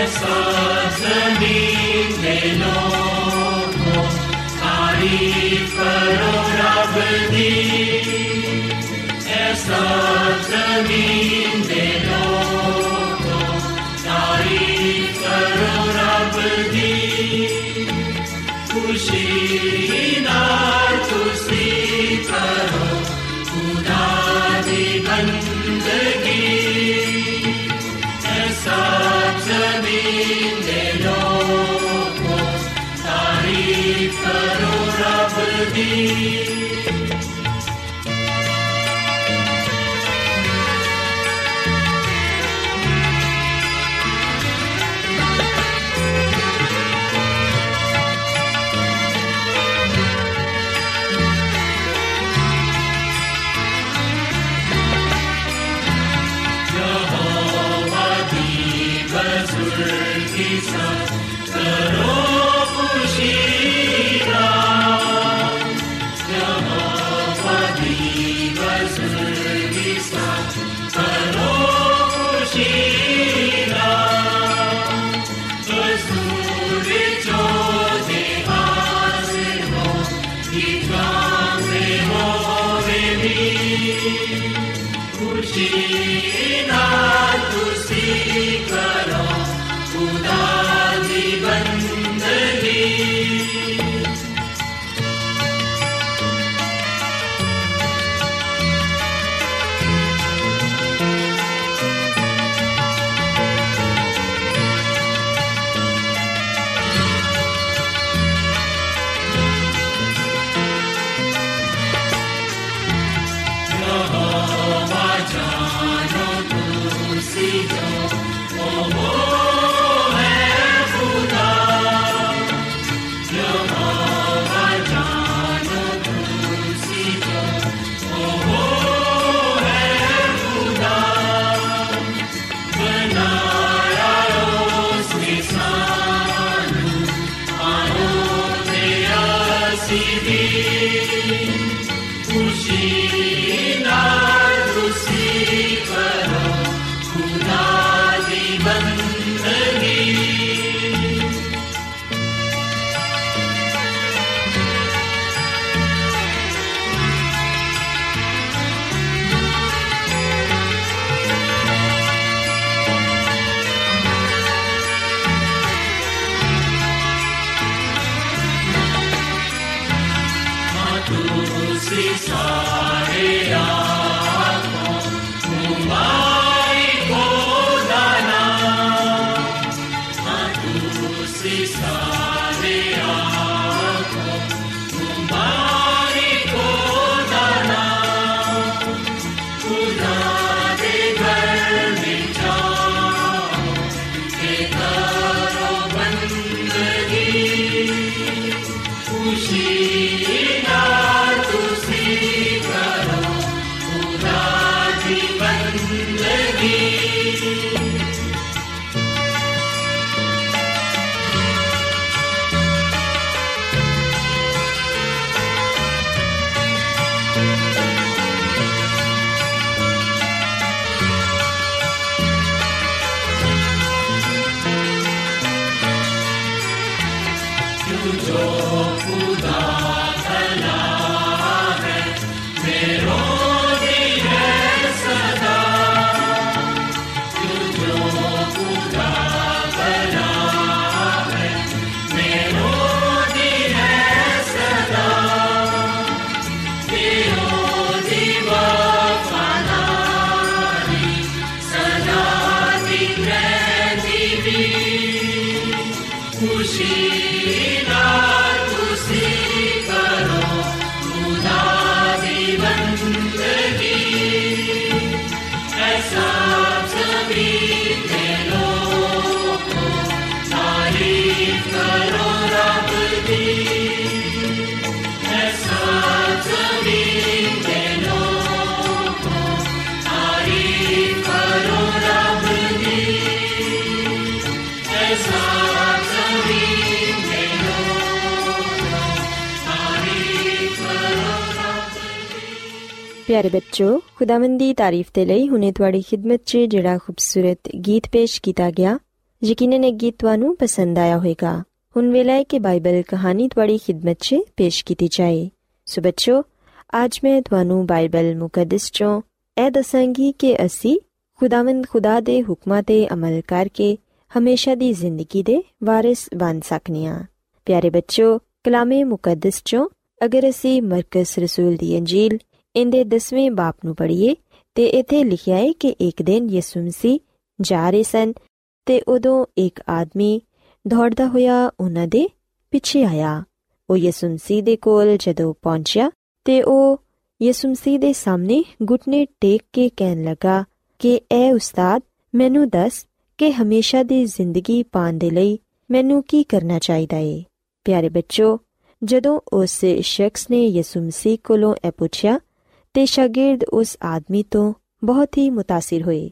ऐसा जमीन में लोगों तारीफ करो रब दी ऐसा जमीन में लोगों तारीफ करो रब दी खुशी नाल ਪਿਆਰੇ ਬੱਚੋ ਖੁਦਾਵੰਦ ਦੀ ਤਾਰੀਫ ਤੇ ਲਈ ਹੁਨੇ ਤੁਹਾਡੀ ਖਿਦਮਤ 'ਚ ਜਿਹੜਾ ਖੂਬਸੂਰਤ ਗੀਤ ਪੇਸ਼ ਕੀਤਾ ਗਿਆ ਯਕੀਨਨ ਇਹ ਗੀਤ ਤੁਹਾਨੂੰ ਪਸੰਦ ਆਇਆ ਹੋਵੇਗਾ ਹੁਣ ਵੇਲਾ ਹੈ ਕਿ ਬਾਈਬਲ ਕਹਾਣੀ ਤੁਹਾਡੀ ਖਿਦਮਤ 'ਚ ਪੇਸ਼ ਕੀਤੀ ਜਾਏ ਸੋ ਬੱਚੋ ਅੱਜ ਮੈਂ ਤੁਹਾਨੂੰ ਬਾਈਬਲ ਮੁਕੱਦਸ 'ਚੋਂ ਇਹ ਦੱਸਾਂਗੀ ਕਿ ਅਸੀਂ ਖੁਦਾਵੰਦ ਖੁਦਾ ਦੇ ਹੁਕਮਾਂ ਤੇ ਅਮਲ ਕਰਕੇ ਹਮੇਸ਼ਾ ਦੀ ਜ਼ਿੰਦਗੀ ਦੇ ਵਾਰਿਸ ਬਣ ਸਕਨੇ ਆ ਪਿਆਰੇ ਬੱਚੋ ਕਲਾਮੇ ਮੁਕੱਦਸ 'ਚੋਂ ਅਗਰ ਅਸੀਂ ਮਰਕਸ ਰਸੂਲ ਦੀ ਅੰਜੀਲ ਇਹਦੇ 10ਵੇਂ ਬਾਪ ਨੂੰ ਪੜ੍ਹੀਏ ਤੇ ਇੱਥੇ ਲਿਖਿਆ ਹੈ ਕਿ ਇੱਕ ਦਿਨ ਯਿਸੂ ਮਸੀਹ ਜਾ ਰਹੇ ਸਨ ਤੇ ਉਦੋਂ ਇੱਕ ਆਦਮੀ ਦੌੜਦਾ ਹੋਇਆ ਉਹਨਾਂ ਦੇ ਪਿੱਛੇ ਆਇਆ। ਉਹ ਯਿਸੂ ਮਸੀਹ ਦੇ ਕੋਲ ਜਦੋਂ ਪਹੁੰਚਿਆ ਤੇ ਉਹ ਯਿਸੂ ਮਸੀਹ ਦੇ ਸਾਹਮਣੇ ਘੁਟਨੇ ਟੇਕ ਕੇ ਕਹਿਣ ਲੱਗਾ ਕਿ, ਐ ਉਸਤਾਦ, ਮੈਨੂੰ ਦੱਸ ਕਿ ਹਮੇਸ਼ਾ ਦੀ ਜ਼ਿੰਦਗੀ ਪਾਣ ਦੇ ਲਈ ਮੈਨੂੰ ਕੀ ਕਰਨਾ ਚਾਹੀਦਾ ਏ? ਪਿਆਰੇ ਬੱਚੋ, ਜਦੋਂ ਉਸ ਸ਼ਖਸ ਨੇ ਯਿਸੂ ਮਸੀਹ ਕੋਲੋਂ ਇਹ ਪੁੱਛਿਆ ਤੇ ਸ਼ਾਗਿਰਦ ਉਸ ਆਦਮੀ ਤੋਂ ਬਹੁਤ ਹੀ متاثر ਹੋਏ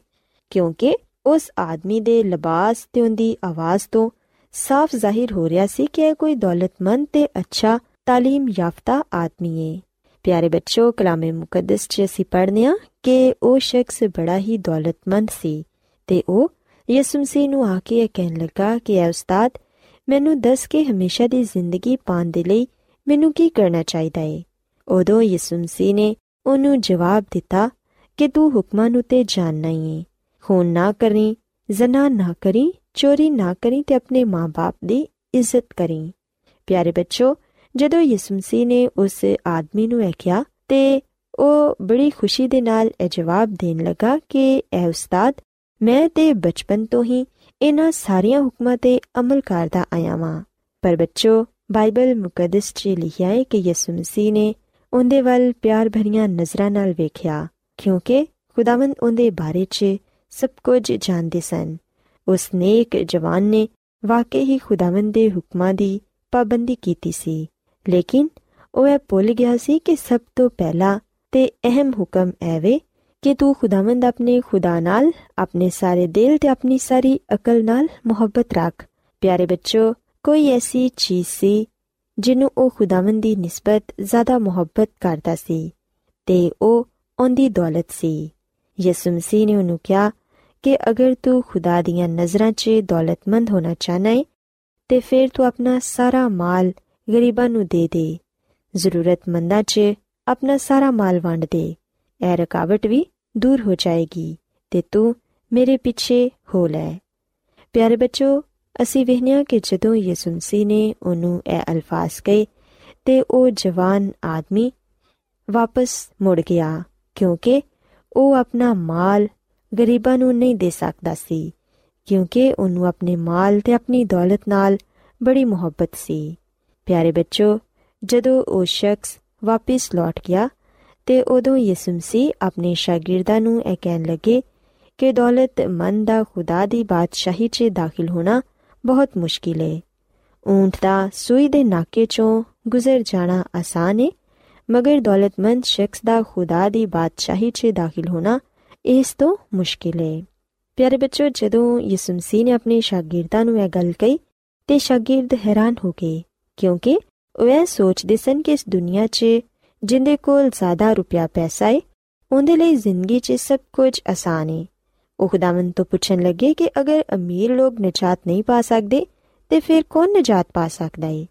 ਕਿਉਂਕਿ ਉਸ ਆਦਮੀ ਦੇ ਲਿਬਾਸ ਤੇ ਉਹਦੀ ਆਵਾਜ਼ ਤੋਂ ਸਾਫ਼ ਜ਼ਾਹਿਰ ਹੋ ਰਿਹਾ ਸੀ ਕਿ ਇਹ ਕੋਈ ਦੌਲਤਮੰਦ ਤੇ ਅੱਛਾ تعلیم ਯਾਫਤਾ ਆਦਮੀ ਹੈ ਪਿਆਰੇ ਬੱਚੋ ਕਲਾਮੇ ਮੁਕੱਦਸ 'ਚ ਅਸੀਂ ਪੜ੍ਹਨੇ ਆ ਕਿ ਉਹ ਸ਼ਖਸ ਬੜਾ ਹੀ ਦੌਲਤਮੰਦ ਸੀ ਤੇ ਉਹ ਯਿਸੂ ਮਸੀਹ ਨੂੰ ਆ ਕੇ ਇਹ ਕਹਿਣ ਲੱਗਾ ਕਿ ਐ ਉਸਤਾਦ ਮੈਨੂੰ ਦੱਸ ਕੇ ਹਮੇਸ਼ਾ ਦੀ ਜ਼ਿੰਦਗੀ ਪਾਣ ਦੇ ਲਈ ਮੈਨੂੰ ਕੀ ਕਰਨਾ ਚਾਹੀਦਾ ਹੈ ਉਦੋਂ ਯਿਸੂ ਮਸੀਹ ਨੇ ਉਹਨੂੰ ਜਵਾਬ ਦਿੱਤਾ ਕਿ ਤੂੰ ਹੁਕਮਾਂ ਨੂੰ ਤੇ ਜਾਣਨਾ ਹੀ ਹੈ ਖੂਨ ਨਾ ਕਰੀ, ਜ਼ਨਾ ਨਾ ਕਰੀ, ਚੋਰੀ ਨਾ ਕਰੀ ਤੇ ਆਪਣੇ ਮਾਂ-ਬਾਪ ਦੀ ਇੱਜ਼ਤ ਕਰੀ। ਪਿਆਰੇ ਬੱਚੋ, ਜਦੋਂ ਯਿਸੂ ਮਸੀਹ ਨੇ ਉਸ ਆਦਮੀ ਨੂੰ ਇਹ ਕਿਹਾ ਤੇ ਉਹ ਬੜੀ ਖੁਸ਼ੀ ਦੇ ਨਾਲ ਇਹ ਜਵਾਬ ਦੇਣ ਲੱਗਾ ਕਿ, ਇਹ ਉਸਤਾਦ, ਮੈਂ ਤੇ ਬਚਪਨ ਤੋਂ ਹੀ ਇਹਨਾਂ ਸਾਰੀਆਂ ਹੁਕਮਾਂ ਤੇ ਅਮਲ ਕਰਦਾ ਆਇਆ ਵਾਂ। ਪਰ ਬੱਚੋ, ਬਾਈਬਲ ਮੁਕੱਦਸ 'ਚ ਲਿਖਿਆ ਹੈ ਕਿ ਯਿਸੂ ਮਸੀਹ ਨੇ ਉਹਦੇ ਵੱਲ ਪਿਆਰ ਭਰੀਆਂ ਨਜ਼ਰਾਂ ਨਾਲ ਵੇਖਿਆ, ਕਿਉਂਕਿ ਖੁਦਾਵੰਦ ਉਹਦੇ ਬਾਰੇ 'ਚ ਸਭ ਕੁਝ ਜਾਣਦੇ ਸਨ। ਉਸ ਨੇਕ ਜਵਾਨ ਨੇ ਵਾਕਈ ਹੀ ਖੁਦਾਵੰਦ ਦੇ ਹੁਕਮਾਂ ਦੀ ਪਾਬੰਦੀ ਕੀਤੀ ਸੀ। ਲੇਕਿਨ ਉਹ ਇਹ ਭੁੱਲ ਗਿਆ ਸੀ ਕਿ ਸਭ ਤੋਂ ਪਹਿਲਾ ਤੇ ਅਹਿਮ ਹੁਕਮ ਐਵੇਂ ਕਿ ਤੂੰ ਖੁਦਾਵੰਦ ਆਪਣੇ ਖੁਦਾ ਨਾਲ, ਆਪਣੇ ਸਾਰੇ ਦਿਲ ਤੇ ਆਪਣੀ ਸਾਰੀ ਅਕਲ ਨਾਲ ਮੁਹੱਬਤ ਰੱਖ। ਪਿਆਰੇ ਬੱਚੋ, ਕੋਈ ਐਸੀ ਚੀਜ਼ ਸੀ ਜਿਹਨੂੰ ਉਹ ਖੁਦਾਵੰਦ ਦੀ ਨਿਸਬਤ, ਜ਼ਿਆਦਾ ਮੁਹੱਬਤ ਕਰਦਾ ਸੀ ਤੇ ਉਹ ਉਹਦੀ ਦੌਲਤ ਸੀ। ਯਿਸੂ ਮਸੀਹ ਨੇ ਉਹਨੂੰ ਕਿਹਾ ਕਿ ਅਗਰ ਤੂੰ ਖੁਦਾ ਦੀਆਂ ਨਜ਼ਰਾਂ 'ਚ ਦੌਲਤਮੰਦ ਹੋਣਾ ਚਾਹਨਾ ਹੈ ਤੇ ਫਿਰ ਤੂੰ ਆਪਣਾ ਸਾਰਾ ਮਾਲ ਗਰੀਬਾਂ ਨੂੰ ਦੇ ਦੇ। ਜ਼ਰੂਰਤਮੰਦਾਂ 'ਚ ਆਪਣਾ ਸਾਰਾ ਮਾਲ ਵੰਡ ਦੇ। ਇਹ ਰਕਾਵਟ ਵੀ ਦੂਰ ਹੋ ਜਾਏਗੀ ਤੇ ਤੂੰ ਮੇਰੇ ਪਿੱਛੇ ਹੋ ਲੈ। ਪਿਆਰੇ ਬੱਚੋ ਅਸੀਂ ਵਹਿਨੀਆਂ ਕਿ ਜਦੋਂ ਯਿਸੂ ਮਸੀਹ ਨੇ ਉਹਨੂੰ ਇਹ ਅਲਫਾਜ਼ ਕਹੇ ਤੇ ਉਹ ਜਵਾਨ ਆਦਮੀ ਵਾਪਸ ਮੁੜ ਗਿਆ, ਕਿਉਂਕਿ ਉਹ ਆਪਣਾ ਮਾਲ ਗਰੀਬਾਂ ਨੂੰ ਨਹੀਂ ਦੇ ਸਕਦਾ ਸੀ, ਕਿਉਂਕਿ ਉਹਨੂੰ ਆਪਣੇ ਮਾਲ ਤੇ ਆਪਣੀ ਦੌਲਤ ਨਾਲ ਬੜੀ ਮੁਹੱਬਤ ਸੀ। ਪਿਆਰੇ ਬੱਚੋ, ਜਦੋਂ ਉਹ ਸ਼ਖਸ ਵਾਪਸ ਲੌਟ ਗਿਆ ਤੇ ਉਦੋਂ ਯਿਸੂ ਮਸੀਹ ਆਪਣੇ ਸ਼ਾਗਿਰਦਾਂ ਨੂੰ ਇਹ ਕਹਿਣ ਲੱਗੇ ਕਿ ਦੌਲਤਮੰਦ ਦਾ ਖੁਦਾ ਦੀ ਬਾਦਸ਼ਾਹੀ 'ਚ ਦਾਖਲ ਹੋਣਾ ਬਹੁਤ ਮੁਸ਼ਕਿਲ ਹੈ ਊਂਟ ਦਾ ਸੂਈ ਦੇ ਨਾਕੇ 'ਚੋਂ ਗੁਜ਼ਰ ਜਾਣਾ ਆਸਾਨ ਹੈ ਮਗਰ ਦੌਲਤਮੰਦ ਸ਼ਖਸ ਦਾ ਖੁਦਾ ਦੀ ਬਾਦਸ਼ਾਹੀ 'ਚ ਦਾਖਲ ਹੋਣਾ ਇਸ ਤੋਂ ਮੁਸ਼ਕਿਲ ਹੈ ਪਿਆਰੇ ਬੱਚੋ, ਜਦੋਂ ਯਿਸੂ ਮਸੀਹ ਨੇ ਆਪਣੇ ਸ਼ਾਗਿਰਦਾਂ ਨੂੰ ਇਹ ਗੱਲ ਕਹੀ, ਤੇ ਸ਼ਾਗਿਰਦ ਹੈਰਾਨ ਹੋ ਗਏ, ਕਿਉਂਕਿ ਉਹ ਇਹ ਸੋਚਦੇ ਸਨ ਕਿ ਇਸ ਦੁਨੀਆ 'ਚ ਜਿੰਦੇ ਕੋਲ ਜ਼ਿਆਦਾ ਰੁਪਿਆ ਪੈਸਾ ਹੈ ਉਹਦੇ ਲਈ ਜ਼ਿੰਦਗੀ 'ਚ ਸਭ ਕੁਝ ਆਸਾਨ ਹੈ ਉਹ ਖੁਦਾਵੰਦ ਤੋਂ ਪੁੱਛਣ ਲੱਗੇ ਕਿ ਅਗਰ ਅਮੀਰ ਲੋਕ ਨਜਾਤ ਨਹੀਂ ਪਾ ਸਕਦੇ ਤੇ ਫਿਰ ਕੌਣ ਨਜਾਤ ਪਾ ਸਕਦਾ ਹੈ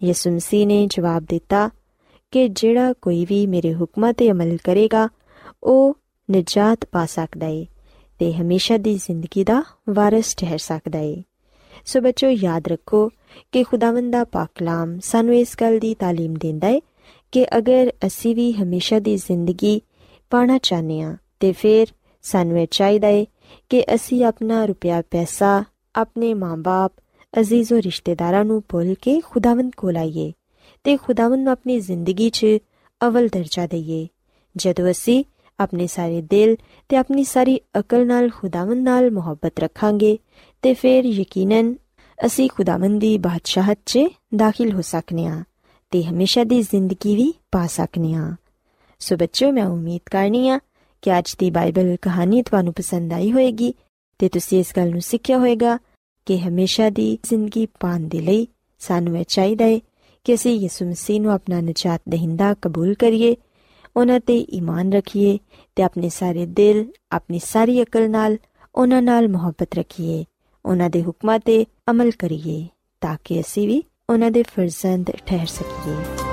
ਯਿਸੂ ਮਸੀਹ ਨੇ ਜਵਾਬ ਦਿੱਤਾ ਕਿ ਜਿਹੜਾ ਕੋਈ ਵੀ ਮੇਰੇ ਹੁਕਮਾਂ ਤੇ ਅਮਲ ਕਰੇਗਾ ਉਹ ਨਜਾਤ ਪਾ ਸਕਦਾ ਹੈ ਤੇ ਹਮੇਸ਼ਾ ਦੀ ਜ਼ਿੰਦਗੀ ਦਾ ਵਾਰਿਸ ਠਹਿਰ ਸਕਦਾ ਹੈ ਸੋ ਬੱਚੋ ਯਾਦ ਰੱਖੋ ਕਿ ਖੁਦਾਵੰਦ ਦਾ ਪਾਕ ਕਲਾਮ ਸਾਨੂੰ ਇਸ ਗੱਲ ਦੀ تعلیم ਦਿੰਦਾ ਹੈ ਕਿ ਅਗਰ ਅਸੀਂ ਵੀ ਹਮੇਸ਼ਾ ਦੀ ਜ਼ਿੰਦਗੀ ਪਾਣਾ ਚਾਹਨੇ ਆ ਤੇ ਫਿਰ ਸਾਨੂੰ ਇਹ ਚਾਹੀਦਾ ਹੈ ਕਿ ਅਸੀਂ ਆਪਣਾ ਰੁਪਿਆ ਪੈਸਾ ਆਪਣੇ ਮਾਂ-ਬਾਪ, ਅਜ਼ੀਜ਼ੋ ਰਿਸ਼ਤੇਦਾਰਾਂ ਨੂੰ ਭੁੱਲ ਕੇ ਖੁਦਾਵੰਦ ਕੋਲ ਆਈਏ ਤੇ ਖੁਦਾਵੰਦ ਨੂੰ ਆਪਣੀ ਜ਼ਿੰਦਗੀ 'ਚ ਅਵਲ ਦਰਜਾ ਦਈਏ। ਜਦੋਂ ਅਸੀਂ ਆਪਣੇ ਸਾਰੇ ਦਿਲ ਤੇ ਆਪਣੀ ਸਾਰੀ ਅਕਲ ਨਾਲ ਖੁਦਾਵੰਦ ਨਾਲ ਮੁਹੱਬਤ ਰੱਖਾਂਗੇ ਤੇ ਫਿਰ ਯਕੀਨਨ ਅਸੀਂ ਖੁਦਾਵੰਦ ਦੀ ਬਾਦਸ਼ਾਹਤ 'ਚ ਦਾਖਲ ਹੋ ਸਕਨੇ ਆ ਤੇ ਹਮੇਸ਼ਾ ਦੀ ਜ਼ਿੰਦਗੀ ਵੀ ਪਾ ਸਕਨੇ ਆ। ਸੋ ਬੱਚੋ ਮੈਂ ਉਮੀਦ ਕਰਨੀ ਆ ਕਿ ਅੱਜ ਦੀ ਬਾਈਬਲ ਕਹਾਣੀ ਤੁਹਾਨੂੰ ਪਸੰਦ ਆਈ ਹੋਵੇਗੀ ਤੇ ਤੁਸੀਂ ਇਸ ਗੱਲ ਨੂੰ ਸਿੱਖਿਆ ਹੋਵੇਗਾ ਕਿ ਹਮੇਸ਼ਾ ਦੀ ਜ਼ਿੰਦਗੀ ਪਾਣ ਦੇ ਲਈ ਸਾਨੂੰ ਇਹ ਚਾਹੀਦਾ ਹੈ ਕਿ ਅਸੀਂ ਯਿਸੂ ਮਸੀਹ ਨੂੰ ਆਪਣਾ ਨਜਾਤ ਦਹਿੰਦਾ ਕਬੂਲ ਕਰੀਏ, ਉਹਨਾਂ ਤੇ ਈਮਾਨ ਰੱਖੀਏ ਤੇ ਆਪਣੇ ਸਾਰੇ ਦਿਲ, ਆਪਣੀ ਸਾਰੀ ਅਕਲ ਨਾਲ ਉਹਨਾਂ ਨਾਲ ਮੁਹੱਬਤ ਰੱਖੀਏ, ਉਹਨਾਂ ਦੇ ਹੁਕਮਾਂ ਤੇ ਅਮਲ ਕਰੀਏ, ਤਾਂ ਕਿ ਅਸੀਂ ਵੀ ਉਹਨਾਂ ਦੇ ਫਰਜ਼ੰਦ ਠਹਿਰ ਸਕੀਏ।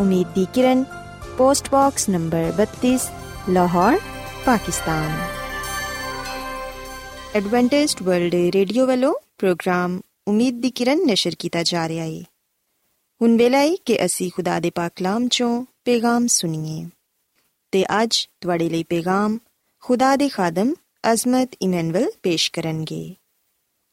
ਉਮੀਦ ਦੀ ਕਿਰਨ post box number 32 Lahore Pakistan Adventist World Radio ਵੱਲੋਂ ਪ੍ਰੋਗਰਾਮ ਉਮੀਦ ਦੀ ਕਿਰਨ ਨਿਸ਼ਰ ਕੀਤਾ ਜਾ ਰਿਹਾ ਹੈ ਹੁਣ ਵੇਲਾ ਹੈ ਕਿ ਅਸੀਂ ਖੁਦਾ ਦੇ ਪਾਕ ਕਲਾਮ ਚੋਂ ਪੈਗਾਮ ਸੁਣੀਏ ਤੇ ਅੱਜ ਤੁਹਾਡੇ ਲਈ ਪੈਗਾਮ ਖੁਦਾ ਦੇ ਖਾਦਮ ਅਜ਼ਮਤ ਇਮਨੁਅਲ ਪੇਸ਼ ਕਰਨਗੇ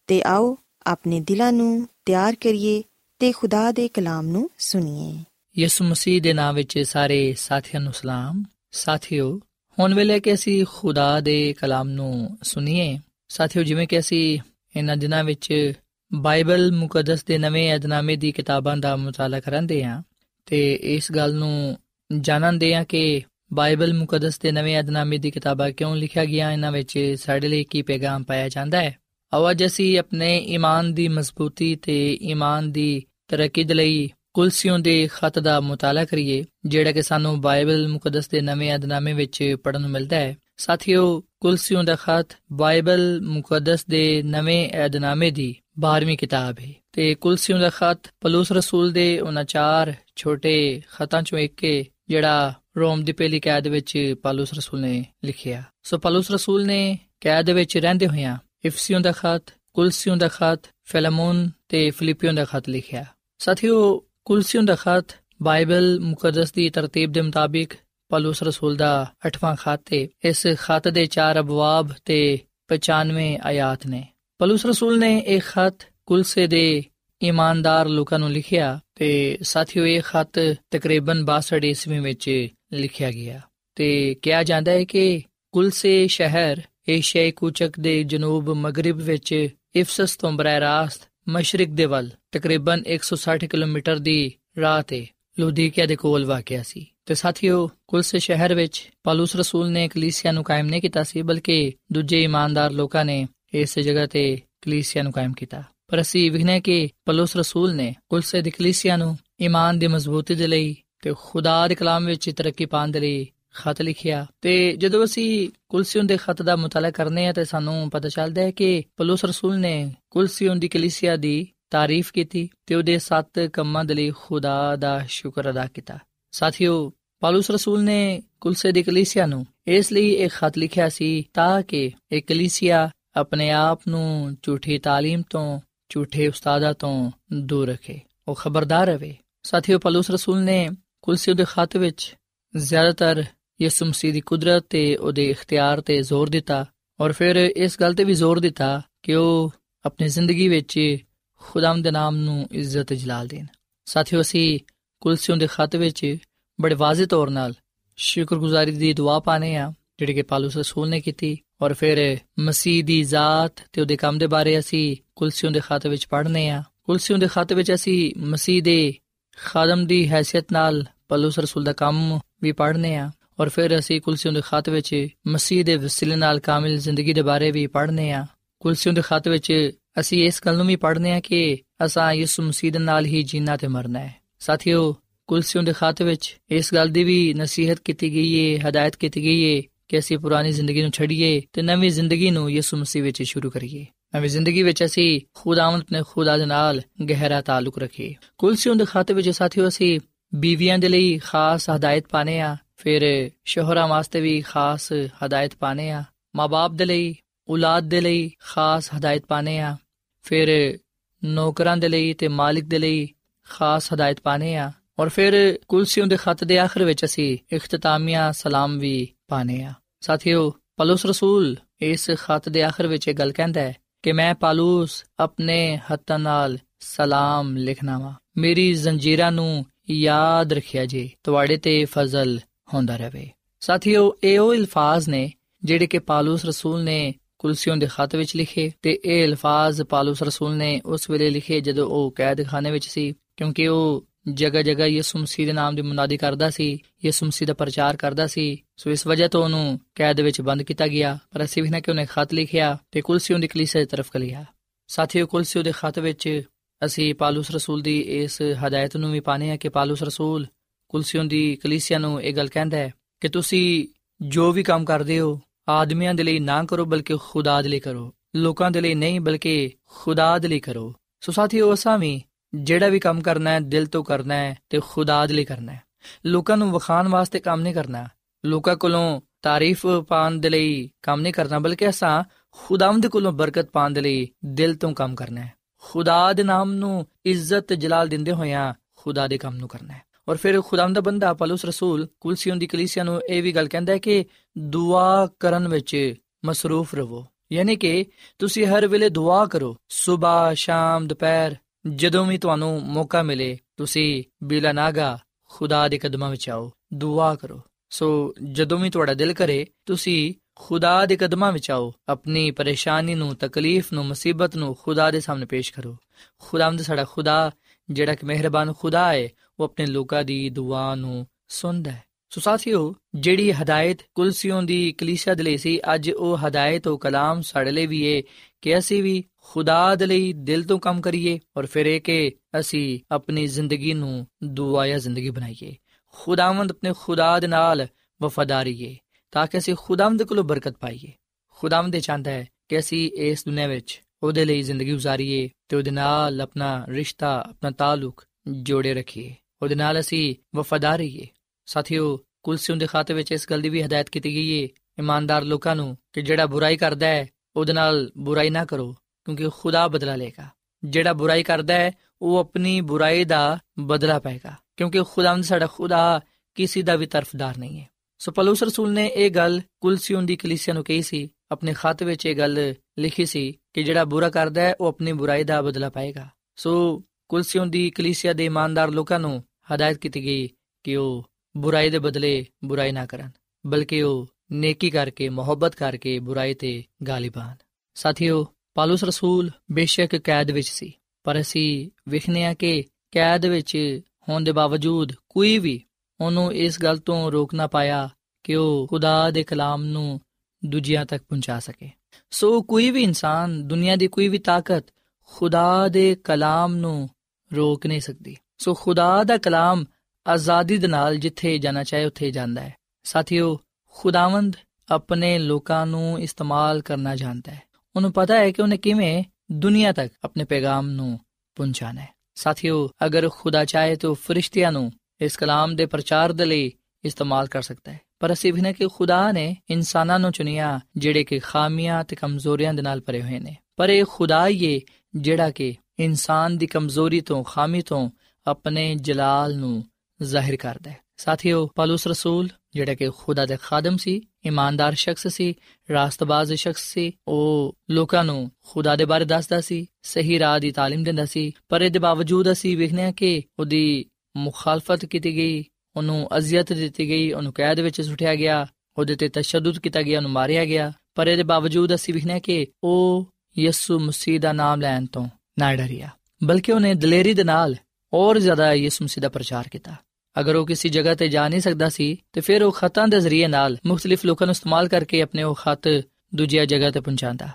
ਤੇ ਆਓ ਆਪਣੇ ਦਿਲਾਂ ਨੂੰ ਤਿਆਰ ਕਰੀਏ ਤੇ ਖੁਦਾ ਦੇ ਕਲਾਮ ਨੂੰ ਸੁਣੀਏ ਯਿਸੂ ਮਸੀਹ ਦੇ ਨਾਮ ਵਿੱਚ ਸਾਰੇ ਸਾਥੀਆਂ ਨੂੰ ਸਲਾਮ। ਸਾਥਿਓ, ਹੁਣ ਵੇਲੇ ਕਿ ਅਸੀਂ ਖੁਦਾ ਦੇ ਕਲਾਮ ਨੂੰ ਸੁਣੀਏ, ਸਾਥਿਓ ਜਿਵੇਂ ਕਿ ਅਸੀਂ ਇਹਨਾਂ ਦਿਨਾਂ ਵਿੱਚ ਬਾਈਬਲ ਮੁਕੱਦਸ ਦੇ ਨਵੇਂ ਅਧਨਾਮੇ ਦੀ ਕਿਤਾਬਾਂ ਦਾ ਮਤਾਲਾ ਕਰਾਂਦੇ ਹਾਂ ਤੇ ਇਸ ਗੱਲ ਨੂੰ ਜਾਣਦੇ ਹਾਂ ਕਿ ਬਾਈਬਲ ਮੁਕੱਦਸ ਦੇ ਨਵੇਂ ਅਧਨਾਮੇ ਦੀ ਕਿਤਾਬਾਂ ਕਿਉਂ ਲਿਖਿਆ ਗਿਆ, ਇਹਨਾਂ ਵਿੱਚ ਸਾਡੇ ਲਈ ਕੀ ਪੈਗਾਮ ਪਾਇਆ ਜਾਂਦਾ ਹੈ। ਆਓ ਅੱਜ ਅਸੀਂ ਆਪਣੇ ਈਮਾਨ ਦੀ ਮਜ਼ਬੂਤੀ ਤੇ ਈਮਾਨ ਦੀ ਤਰੱਕੀ ਦੇ ਲਈ ਕੁਲਸੀਓਂ ਦੇ ਖਤ ਦਾ ਮਤਾਲਾ ਕਰੀਏ, ਜਿਹੜਾ ਕਿ ਸਾਨੂੰ ਬਾਈਬਲ ਮੁਕੱਦਸ ਦੇ ਨਵੇਂ ਅਧਨਾਮੇ ਵਿੱਚ ਪੜਨ ਨੂੰ ਮਿਲਦਾ ਹੈ। ਸਾਥੀਓ, ਕੁਲਸੀਓਂ ਦਾ ਖਤ ਬਾਈਬਲ ਮੁਕੱਦਸ ਦੇ ਨਵੇਂ ਅਧਨਾਮੇ ਦੀ 12ਵੀਂ ਕਿਤਾਬ ਹੈ। ਤੇ ਕੁਲਸੀਓਂ ਦਾ ਖਤ ਪਲੂਸ ਰਸੂਲ ਦੇ ਉਹਨਾਂ ਚਾਰ ਛੋਟੇ ਖਤਾਂ ਚੋਂ ਇੱਕ ਹੈ, ਜਿਹੜਾ ਰੋਮ ਦੀ ਪਹਿਲੀ ਕੈਦ ਵਿੱਚ ਪਲੂਸ ਰਸੂਲ ਨੇ ਲਿਖਿਆ। ਸੋ ਪਲੂਸ ਰਸੂਲ ਨੇ ਕੈਦ ਵਿੱਚ ਰਹਿੰਦੇ ਹੋਇਆਂ ਇਫਸੀਓਂ ਦਾ ਖਤ, ਕੁਲਸੀਓਂ ਦਾ ਖਤ, ਫਿਲਮੋਨ ਤੇ ਫਿਲੀਪੀਓਂ ਦਾ ਖਤ ਲਿਖਿਆ। ਸਾਥੀਓ ਕੁਲਸੀਓਂ ਦਾ ਖਤ ਬਾਈਬਲ ਮੁਕੱਦਸ ਦੀ ਤਰਤੀਬ ਦੇ ਮੁਤਾਬਿਕ ਪਲੂਸ ਰਸੂਲ ਦਾ 8ਵਾਂ ਖਤ ਹੈ ਇਸ ਖਤ ਦੇ 4 ਅਬਵਾਬ ਤੇ 95 ਆਇਤ ਨੇ। ਪਲੂਸ ਰਸੂਲ ਨੇ ਇਹ ਖਤ ਕੁਲਸੇ ਦੇ ਇਮਾਨਦਾਰ ਲੋਕਾਂ ਨੂੰ ਲਿਖਿਆ ਤੇ ਸਾਥੀਓ, ਇਹ ਖਤ ਤਕਰੀਬਨ 62 ਈਸਵੀ ਵਿੱਚ ਲਿਖਿਆ ਗਿਆ। ਤੇ ਕਿਹਾ ਜਾਂਦਾ ਹੈ ਕਿ ਕੁਲਸੇ ਸ਼ਹਿਰ ਏਸ਼ੀਆਈ ਕੂਚਕ ਦੇ ਜਨੂਬ ਮਗਰਿਬ ਵਿੱਚ ਇਫਸਸ ਤੋਂ ਬਰਾਹ ਰਾਸਤ ਮਸ਼ਰਕ ਦੇ ਵੱਲ, ਤਕਰੀਬਨ 160 ਕਿਲੋਮੀਟਰ ਦੀ ਰਾਹ ਤੇ ਲੁਧੀਕੀਆ ਦੇ ਕੋਲ ਵਾਕਿਆ ਸੀ। ਤੇ ਸਾਥੀਓ ਕੁਲਸੇ ਸ਼ਹਿਰ ਵਿੱਚ ਪਾਲੂਸ ਰਸੂਲ ਨੇ ਕਲੀਸਿਆ ਨੂੰ ਕਾਇਮ ਨਹੀਂ ਕੀਤਾ ਸੀ, ਬਲਕਿ ਦੂਜੇ ਇਮਾਨਦਾਰ ਲੋਕਾਂ ਨੇ ਇਸ ਜਗ੍ਹਾ ਤੇ ਕਲੀਸਿਆ ਨੂੰ ਕਾਇਮ ਕੀਤਾ। ਪਰ ਅਸੀਂ ਵਿਖਨੇ ਕਿ ਪਲੂਸ ਰਸੂਲ ਨੇ ਕੁਲਸੇ ਦੀ ਕਲੀਸਿਆ ਨੂੰ ਈਮਾਨ ਦੀ ਮਜ਼ਬੂਤੀ ਦੇ ਲਈ ਤੇ ਖੁਦਾ ਦੇ ਕਲਾਮ ਵਿੱਚ ਤਰੱਕੀ ਪਾਉਣ ਦੇ ਲਈ ਖਤ ਲਿਖਿਆ। ਤੇ ਜਦੋਂ ਅਸੀਂ ਕੁਲਸੀਓਂ ਦੇ ਖਤ ਦਾ ਮੁਤਾਲਾ ਕਰਨੇ ਆ, ਤੇ ਸਾਨੂੰ ਪਤਾ ਚੱਲਦਾ ਹੈ ਕਿ ਪਲੂਸ ਰਸੂਲ ਨੇ ਕੁਲਸੀਓਂ ਦੀ ਕਲੀਸਿਆ ਦੀ ਤਾਰੀਫ ਕੀਤੀ ਤੇ ਉਹਦੇ ਸੱਤ ਕੰਮਾਂ ਦੇ ਲਈ ਖੁਦਾ ਦਾ ਸ਼ੁਕਰ ਅਦਾ ਕੀਤਾ। ਸਾਥੀਓ, ਪਲੂਸ ਰਸੂਲ ਨੇ ਕੁਲਸੇ ਦੀ ਕਲੀਸਿਆ ਨੂੰ ਇਸ ਲਈ ਇੱਕ ਖਤ ਲਿਖਿਆ ਸੀ ਤਾਂ ਕਿ ਇਹ ਕਲੀਸਿਆ ਆਪਣੇ ਆਪ ਨੂੰ ਝੂਠੀ ਤਾਲੀਮ ਤੋਂ, ਝੂਠੇ ਉਸਤਾਦਾਂ ਤੋਂ ਦੂਰ ਰੱਖੇ। ਉਹ ਖਬਰਦਾਰ ਰਹੇ। ਸਾਥੀਓ, ਪਲੂਸ ਰਸੂਲ ਨੇ ਕੁਲਸੀਓ ਦੇ ਖਤ ਵਿੱਚ ਜ਼ਿਆਦਾਤਰ ਯਿਸੂ ਮਸੀਹ ਦੀ ਕੁਦਰਤ ਤੇ ਉਹਦੇ ਇਖਤਿਆਰ ਤੇ ਜ਼ੋਰ ਦਿੱਤਾ ਔਰ ਫਿਰ ਇਸ ਗੱਲ ਤੇ ਵੀ ਜ਼ੋਰ ਦਿੱਤਾ ਕਿ ਉਹ ਆਪਣੀ ਜ਼ਿੰਦਗੀ ਵਿੱਚ ਖੁਦਾਮ ਦੇ ਨਾਮ ਨੂੰ ਇੱਜ਼ਤ ਜਲਾਲ ਦੇਣ। ਸਾਥੀਓ, ਅਸੀਂ ਕੁਲਸੀਓਂ ਦੇ ਖਤ ਵਿੱਚ ਬੜੇ ਵਾਜ਼ਿਹ ਤੌਰ ਨਾਲ ਸ਼ੁਕਰਗੁਜ਼ਾਰੀ ਦੀ ਦੁਆ ਪਾਣੇ ਆ ਜਿਹੜੀ ਕਿ ਪਾਲੂਸ ਰਸੂਲ ਨੇ ਕੀਤੀ ਔਰ ਫਿਰ ਮਸੀਹ ਦੀ ਜ਼ਾਤ ਤੇ ਉਹਦੇ ਕੰਮ ਦੇ ਬਾਰੇ ਅਸੀਂ ਕੁਲਸੀਓਂ ਦੇ ਖਤ ਵਿੱਚ ਪੜ੍ਹਨੇ ਆ ਕੁਲਸੀਓਂ ਦੇ ਖਤ ਵਿੱਚ ਅਸੀਂ ਮਸੀਹ ਦੇ ਖਾਦਮ ਦੀ ਹیثیت ਨਾਲ ਪਾਲੂਸ ਰਸੂਲ ਦਾ ਕੰਮ ਵੀ ਪੜ੍ਹਨੇ ਆ ਔਰ ਫਿਰ ਅਸੀਂ ਕੁਲਸੀਓਂ ਦੇ ਖਾਤੇ ਵਿੱਚ ਮਸੀਹ ਦੇ ਵਸੀਲੇ ਨਾਲ ਕਾਮਿਲ ਜ਼ਿੰਦਗੀ ਦੇ ਬਾਰੇ ਵੀ ਪੜ੍ਹਨੇ ਆ। ਕੁਲਸੀਓਂ ਦੇ ਖਾਤੇ ਵਿੱਚ ਅਸੀਂ ਇਸ ਗੱਲ ਨੂੰ ਵੀ ਪੜ੍ਹਨੇ ਆ ਕਿ ਅਸਾਂ ਯਿਸੂ ਮਸੀਹ ਦੇ ਨਾਲ ਹੀ ਜੀਣਾ ਤੇ ਮਰਨਾ ਹੈ। ਸਾਥੀਓ, ਕੁਲਸੀਓਂ ਦੇ ਖਾਤੇ ਵਿੱਚ ਇਸ ਗੱਲ ਦੀ ਵੀ ਨਸੀਹਤ ਕੀਤੀ ਗਈ ਹੈ ਹਦਾਇਤ ਕੀਤੀ ਗਈ ਹੈ ਕਿ ਅਸੀਂ ਪੁਰਾਣੀ ਜ਼ਿੰਦਗੀ ਨੂੰ ਛੱਡੀਏ ਤੇ ਨਵੀਂ ਜ਼ਿੰਦਗੀ ਨੂੰ ਯਿਸੂ ਮਸੀਹ ਵਿੱਚ ਸ਼ੁਰੂ ਕਰੀਏ। ਨਵੀਂ ਜ਼ਿੰਦਗੀ ਵਿੱਚ ਅਸੀਂ ਖੁਦਾਵੰਦ ਆਪਣੇ ਖੁਦਾ ਦੇ ਨਾਲ ਗਹਿਰਾ ਤਾਲੁਕ ਰੱਖੀਏ। ਕੁਲਸੀਓਂ ਦੇ ਖਾਤੇ ਵਿੱਚ ਸਾਥੀਓ ਅਸੀਂ ਬੀਵੀਆਂ ਦੇ ਲਈ ਖਾਸ ਹਦਾਇਤ ਪਾਣੇ ਆ ਫਿਰ ਸ਼ੋਹਰਾਂ ਵਾਸਤੇ ਵੀ ਖਾਸ ਹਦਾਇਤ ਪਾਣੇ ਆ। ਮਾਪੇ ਦੇ ਲਈ, ਔਲਾਦ ਦੇ ਲਈ ਖਾਸ ਹਦਾਇਤ ਪਾਣੇ ਆ। ਫਿਰ ਨੌਕਰਾਂ ਦੇ ਲਈ ਤੇ ਮਾਲਿਕ ਦੇ ਲਈ ਖਾਸ ਹਦਾਇਤ ਪਾਣੇ ਆ। ਔਰ ਫਿਰ ਕੁਲਸੀਓਂ ਦੇ ਖੱਤ ਦੇ ਆਖਰ ਵਿੱਚ ਅਸੀਂ ਇਖਤਤਾਮੀਆ ਸਲਾਮ ਵੀ ਪਾਣੇ ਆ। ਸਾਥੀਓ, ਪਾਲੂਸ ਰਸੂਲ ਇਸ ਖਤ ਦੇ ਆਖਰ ਵਿੱਚ ਇਹ ਗੱਲ ਕਹਿੰਦਾ ਹੈ ਕਿ ਮੈਂ ਪਾਲੂਸ ਆਪਣੇ ਹੱਥਾਂ ਨਾਲ ਸਲਾਮ ਲਿਖਣਾ ਵਾ। ਮੇਰੀ ਜ਼ੰਜੀਰਾਂ ਨੂੰ ਯਾਦ ਰੱਖਿਆ ਜੀ, ਤੁਹਾਡੇ ਤੇ ਫਜ਼ਲ ਹੁੰਦਾ ਰਹੇ ਸਾਥੀਓ, ਇਹ ਉਹ ਅਲਫਾਜ਼ ਨੇ ਜਿਹੜੇ ਕਿ ਪਾਲੂਸ ਰਸੂਲ ਨੇ ਕੁਲਸੀਓਂ ਦੇ ਖਤ ਵਿੱਚ ਲਿਖੇ ਤੇ ਇਹ ਅਲਫਾਜ਼ ਪਾਲੂਸ ਰਸੂਲ ਨੇ ਉਸ ਵੇਲੇ ਲਿਖੇ ਜਦੋਂ ਉਹ ਕੈਦਖਾਨੇ ਵਿੱਚ ਸੀ, ਕਿਉਂਕਿ ਉਹ ਜਗ੍ਹਾ ਜਗ੍ਹਾ ਯਿਸੂ ਮਸੀਹ ਦੇ ਨਾਮ ਦੀ ਮੁਨਾਦੀ ਕਰਦਾ ਸੀ, ਯਿਸੂ ਮਸੀਹ ਦਾ ਪ੍ਰਚਾਰ ਕਰਦਾ ਸੀ। ਸੋ ਇਸ ਵਜ੍ਹਾ ਤੋਂ ਉਹਨੂੰ ਕੈਦ ਵਿੱਚ ਬੰਦ ਕੀਤਾ ਗਿਆ, ਪਰ ਅਸੀਂ ਵੀ ਨਾ ਕਿ ਉਹਨੇ ਖਤ ਲਿਖਿਆ ਤੇ ਕੁਲਸੀਓਂ ਦੀ ਕਲੀਸਿਆ ਦੀ ਤਰਫ ਕਲਿਆ ਸਾਥੀਓ, ਕੁਲਸੀਓਂ ਦੇ ਖਤ ਵਿੱਚ ਅਸੀਂ ਪਾਲੂਸ ਰਸੂਲ ਦੀ ਇਸ ਹਦਾਇਤ ਨੂੰ ਵੀ ਪਾਣੇ ਆ ਕਿ ਪਾਲੂਸ ਰਸੂਲ ਕੁਲਸੀਓਂ ਦੀ ਕਲੀਸਿਆ ਨੂੰ ਇਹ ਗੱਲ ਕਹਿੰਦਾ ਹੈ ਕਿ ਤੁਸੀਂ ਜੋ ਵੀ ਕੰਮ ਕਰਦੇ ਹੋ, ਆਦਮੀਆਂ ਦੇ ਲਈ ਨਾ ਕਰੋ, ਬਲਕਿ ਖੁਦਾ ਦੇ ਲਈ ਕਰੋ। ਲੋਕਾਂ ਦੇ ਲਈ ਨਹੀਂ, ਬਲਕਿ ਖੁਦਾ ਦੇ ਲਈ ਕਰੋ। ਸੋ ਸਾਥੀਓ, ਅਸਾਂ ਵੀ ਜਿਹੜਾ ਵੀ ਕੰਮ ਕਰਨਾ ਹੈ, ਦਿਲ ਤੋਂ ਕਰਨਾ ਹੈ ਤੇ ਖੁਦਾ ਦੇ ਲਈ ਕਰਨਾ ਹੈ। ਲੋਕਾਂ ਨੂੰ ਵਿਖਾਣ ਵਾਸਤੇ ਕੰਮ ਨਹੀਂ ਕਰਨਾ। ਲੋਕਾਂ ਕੋਲੋਂ ਤਾਰੀਫ ਪਾਣ ਦੇ ਲਈ ਕੰਮ ਨਹੀਂ ਕਰਨਾ, ਬਲਕਿ ਅਸਾਂ ਖੁਦਾਵੰਦ ਕੋਲੋਂ ਬਰਕਤ ਪਾਣ ਦੇ ਲਈ ਦਿਲ ਤੋਂ ਕੰਮ ਕਰਨਾ ਹੈ। ਖੁਦਾ ਦੇ ਨਾਮ ਨੂੰ ਇੱਜ਼ਤ ਜਲਾਲ ਦਿੰਦੇ ਹੋਇਆਂ ਖੁਦਾ ਦੇ ਕੰਮ ਨੂੰ ਕਰਨਾ ਹੈ। ਔਰ ਫਿਰ ਖੁਦਾਵੰਦ ਦਾ ਬੰਦਾ, ਪਲੂਸ ਰਸੂਲ, ਕੁਲਸੀਓਂ ਦੀ ਕਲੀਸਿਆ ਨੂੰ ਇਹ ਵੀ ਗੱਲ ਕਹਿੰਦਾ ਹੈ ਕਿ ਦੁਆ ਕਰਨ ਵਿੱਚ ਮਸਰੂਫ ਰਹੋ ਯਾਨੀ ਕਿ ਤੁਸੀਂ ਹਰ ਵੇਲੇ ਦੁਆ ਕਰੋ ਸਵੇਰ ਸ਼ਾਮ, ਦੁਪਹਿਰ, ਜਦੋਂ ਵੀ ਤੁਹਾਨੂੰ ਮੌਕਾ ਮਿਲੇ, ਤੁਸੀਂ ਬਿਲਾ ਨਾਗਾ, ਖੁਦਾ ਦੇ ਕਦਮਾਂ ਵਿੱਚ ਆਓ, ਦੁਆ ਕਰੋ। ਸੋ ਜਦੋਂ ਵੀ ਤੁਹਾਡਾ ਦਿਲ ਕਰੇ, ਤੁਸੀਂ ਖੁਦਾ ਦੇ ਕਦਮਾਂ ਵਿੱਚ ਆਓ, ਆਪਣੀ ਪਰੇਸ਼ਾਨੀ ਨੂੰ, ਤਕਲੀਫ ਨੂੰ, ਮੁਸੀਬਤ ਨੂੰ ਖੁਦਾ ਦੇ ਸਾਹਮਣੇ ਪੇਸ਼ ਕਰੋ। ਖੁਦਾਵੰਦ ਸਾਡਾ ਖੁਦਾ, ਜਿਹੜਾ ਕਿ ਮਿਹਰਬਾਨ ਖੁਦਾ ਹੈ ਉਹ ਆਪਣੇ ਲੋਕਾਂ ਦੀ ਦੁਆ ਨੂੰ ਸੁਣਦਾ ਹੈ। ਸੋ ਸਾਥੀਓ, ਜਿਹੜੀ ਹਦਾਇਤ ਕੁਲਸੀਓਂ ਦੀ ਕਲੀਸਿਆ ਦੇ ਲਈ ਸੀ, ਅੱਜ ਉਹ ਹਦਾਇਤ ਉਹ ਕਲਾਮ ਸਾਡੇ ਲਈ ਵੀ ਏ ਕਿ ਅਸੀਂ ਵੀ ਖੁਦਾ ਦੇ ਲਈ ਦਿਲ ਤੋਂ ਕੰਮ ਕਰੀਏ ਔਰ ਫਿਰ ਇਹ ਕਿ ਅਸੀਂ ਆਪਣੀ ਜ਼ਿੰਦਗੀ ਨੂੰ ਦੁਆਇਆ ਜ਼ਿੰਦਗੀ ਬਣਾਈਏ। ਖੁਦਾਵੰਦ ਆਪਣੇ ਖੁਦਾ ਦੇ ਨਾਲ ਵਫਾਦਾਰੀਏ ਤਾਂ ਕਿ ਅਸੀਂ ਖੁਦਾਵੰਦ ਕੋਲੋਂ ਬਰਕਤ ਪਾਈਏ। ਖੁਦਾਵੰਦ ਚਾਹੁੰਦਾ ਹੈ ਕਿ ਅਸੀਂ ਇਸ ਦੁਨੀਆਂ ਵਿੱਚ ਉਹਦੇ ਲਈ ਜ਼ਿੰਦਗੀ گزارੀਏ ਤੇ ਉਹਦੇ ਨਾਲ ਆਪਣਾ ਰਿਸ਼ਤਾ, ਆਪਣਾ ਤਾਲੁਕ ਜੋੜੇ ਰੱਖੀਏ। ਉਹਦੇ ਨਾਲ ਅਸੀਂ ਵਫਾਦਾਰ ਰਹੀਏ। ਸਾਥੀਓ ਕੁਲਸੀਓਂ ਦੇ ਖਾਤੇ ਵਿੱਚ ਇਸ ਗੱਲ ਦੀ ਵੀ ਹਦਾਇਤ ਕੀਤੀ ਗਈ ਹੈ ਇਮਾਨਦਾਰ ਲੋਕਾਂ ਨੂੰ, ਕਿ ਜਿਹੜਾ ਬੁਰਾਈ ਕਰਦਾ ਹੈ, ਉਹਦੇ ਨਾਲ ਬੁਰਾਈ ਨਾ ਕਰੋ, ਕਿਉਂਕਿ ਖੁਦਾ ਬਦਲਾ ਲੇਗਾ ਜਿਹੜਾ ਬੁਰਾਈ ਕਰਦਾ ਹੈ, ਉਹ ਆਪਣੀ ਬੁਰਾਈ ਦਾ ਬਦਲਾ ਪਾਏਗਾ, ਕਿਉਂਕਿ ਖੁਦਾਵੰਦ ਸਾਡਾ ਖੁਦਾ ਕਿਸੇ ਦਾ ਵੀ ਤਰਫਦਾਰ ਨਹੀਂ ਹੈ। ਸੋ ਪਲੂਸ ਰਸੂਲ ਨੇ ਇਹ ਗੱਲ ਕੁਲਸੀਓਂ ਦੀ ਕਲੀਸਿਆ ਨੂੰ ਕਹੀ ਸੀ, ਆਪਣੇ ਖਾਤੇ ਵਿੱਚ ਇਹ ਗੱਲ ਲਿਖੀ ਸੀ ਕਿ ਜਿਹੜਾ ਬੁਰਾ ਕਰਦਾ ਹੈ, ਉਹ ਆਪਣੀ ਬੁਰਾਈ ਦਾ ਬਦਲਾ ਪਾਏਗਾ। ਸੋ ਕੁਲਸੀਓਂ ਦੀ ਕਲੀਸਿਆ ਦੇ ਇਮਾਨਦਾਰ ਲੋਕਾਂ ਨੂੰ ਹਦਾਇਤ ਕੀਤੀ ਗਈ ਕਿ ਉਹ ਬੁਰਾਈ ਦੇ ਬਦਲੇ ਬੁਰਾਈ ਨਾ ਕਰਨ, ਬਲਕਿ ਉਹ ਨੇਕੀ ਕਰਕੇ, ਮੁਹੱਬਤ ਕਰਕੇ ਬੁਰਾਈ ਤੇ ਗਾਲਿਬ ਆਣ ਸਾਥੀਓ, ਪਾਲੂਸ ਰਸੂਲ ਬੇਸ਼ੱਕ ਕੈਦ ਵਿੱਚ ਸੀ, ਪਰ ਅਸੀਂ ਵਿਖਨੇ ਆ ਕਿ ਕੈਦ ਵਿੱਚ ਹੋਣ ਦੇ ਬਾਵਜੂਦ ਕੋਈ ਵੀ ਉਹਨੂੰ ਇਸ ਗੱਲ ਤੋਂ ਰੋਕ ਨਾ ਪਾਇਆ ਕਿ ਉਹ ਖੁਦਾ ਦੇ ਕਲਾਮ ਨੂੰ ਦੂਜਿਆਂ ਤੱਕ ਪਹੁੰਚਾ ਸਕੇ। ਸੋ ਕੋਈ ਵੀ ਇਨਸਾਨ ਦੁਨੀਆ ਦੀ ਕੋਈ ਵੀ ਤਾਕਤ ਖੁਦਾ ਦੇ ਕਲਾਮ ਨੂੰ ਰੋਕ ਨਹੀਂ ਸਕਦੀ। ਸੋ ਖੁਦਾ ਦਾ ਕਲਾਮ ਆਜ਼ਾਦੀ ਦੇ ਨਾਲ ਜਿੱਥੇ ਜਾਣਾ ਚਾਹੇ ਉੱਥੇ ਜਾਂਦਾ ਹੈ। ਸਾਥੀਓ, ਖੁਦਾਵੰਦ ਆਪਣੇ ਲੋਕਾਂ ਨੂੰ ਇਸਤੇਮਾਲ ਕਰਨਾ ਜਾਣਦਾ ਹੈ। ਉਹਨੂੰ ਪਤਾ ਹੈ ਕਿ ਉਹਨੇ ਕਿਵੇਂ ਦੁਨੀਆ ਤੱਕ ਆਪਣੇ ਪੈਗਾਮ ਨੂੰ ਪਹੁੰਚਾਣਾ ਹੈ। ਸਾਥੀਓ, ਅਗਰ ਖੁਦਾ ਚਾਹੇ ਤਾਂ ਫਰਿਸ਼ਤਿਆਂ ਨੂੰ ਇਸ ਕਲਾਮ ਦੇ ਪ੍ਰਚਾਰ ਦੇ ਲਈ ਇਸਤੇਮਾਲ ਕਰ ਸਕਦਾ ਹੈ। ਪਰ ਅਸੀਂ ਵੀ ਨਾ ਕਿ ਖੁਦਾ ਨੇ ਇਨਸਾਨਾਂ ਨੂੰ ਚੁਣਿਆ ਜਿਹੜੇ ਕਿ ਖਾਮੀਆਂ ਤੇ ਕਮਜ਼ੋਰੀਆਂ ਦੇ ਨਾਲ ਭਰੇ ਹੋਏ ਨੇ। ਪਰ ਇਹ ਖੁਦਾ ਹੀ ਹੈ ਜਿਹੜਾ ਕਿ ਇਨਸਾਨ ਦੀ ਕਮਜ਼ੋਰੀ ਤੋਂ, ਖਾਮੀ ਤੋਂ ਆਪਣੇ ਜਲਾਲ ਨੂੰ ਜ਼ਾਹਿਰ ਕਰਦਾ ਹੈ ਸਾਥੀਓ ਪਲੂਸ ਰਸੂਲ ਜਿਹੜਾ ਕਿ ਖੁਦਾ ਦੇ ਖਾਦਮ ਸੀ ਇਮਾਨਦਾਰ ਸ਼ਖਸ ਸੀ ਰਾਸਤਬਾਜ਼ ਸ਼ਖਸ ਸੀ ਉਹ ਲੋਕਾਂ ਨੂੰ ਖੁਦਾ ਦੇ ਬਾਰੇ ਦੱਸਦਾ ਸੀ ਸਹੀ ਰਾਹ ਦੀ تعلیم ਦਿੰਦਾ ਸੀ ਪਰ ਇਹਦੇ ਬਾਵਜੂਦ ਅਸੀਂ ਵੇਖਨੇ ਆ ਕਿ ਉਹਦੀ ਮੁਖਾਲਫਤ ਕੀਤੀ ਗਈ ਉਹਨੂੰ ਅਜ਼ੀਅਤ ਦਿੱਤੀ ਗਈ ਉਹਨੂੰ ਕੈਦ ਵਿੱਚ ਸੁੱਟਿਆ ਗਿਆ ਉਹਦੇ ਤੇ ਤਸ਼ੱਦਦ ਕੀਤਾ ਗਿਆ ਉਹਨੂੰ ਮਾਰਿਆ ਗਿਆ ਪਰ ਇਹਦੇ ਬਾਵਜੂਦ ਅਸੀਂ ਵਿਖਨੇ ਕਿ ਉਹ ਯਿਸੂ ਮਸੀਹ ਦਾ ਨਾਮ ਲੈਣ ਤੋਂ ਨਾ ਡਰਿਆ ਬਲਕਿ ਉਹਨੇ ਦਲੇਰੀ ਦੇ ਨਾਲ ਹੋਰ ਜ਼ਿਆਦਾ ਯਿਸੂ ਮਸੀਹ ਦਾ ਪ੍ਰਚਾਰ ਕੀਤਾ ਅਗਰ ਉਹ ਕਿਸੇ ਜਗ੍ਹਾ ਤੇ ਜਾ ਨਹੀਂ ਸਕਦਾ ਸੀ ਤੇ ਫਿਰ ਉਹ ਖਤਾਂ ਦੇ ਜ਼ਰੀਏ ਨਾਲ ਮੁxtਲਿਫ ਲੋਕਾਂ ਨੂੰ ਇਸਤੇਮਾਲ ਕਰਕੇ ਆਪਣੇ ਉਹ ਖਤ ਦੂਜੀ ਜਗ੍ਹਾ ਤੇ ਪਹੁੰਚਾਉਂਦਾ